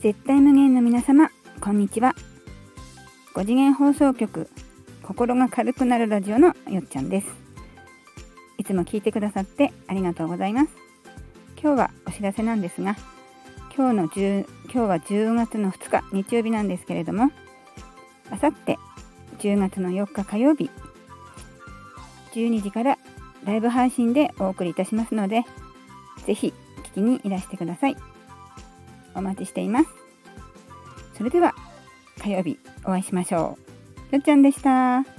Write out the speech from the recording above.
絶対無限の皆様こんにちは。5次元放送局心が軽くなるラジオのよっちゃんです。いつも聞いてくださってありがとうございます。今日はお知らせなんですが今日の10今日は10月の2日日曜日なんですけれどもあさって10月の4日火曜日12時からライブ配信でお送りいたしますのでぜひ聞きにいらしてください。お待ちしていますそれでは火曜日お会いしましょうよっちゃんでした。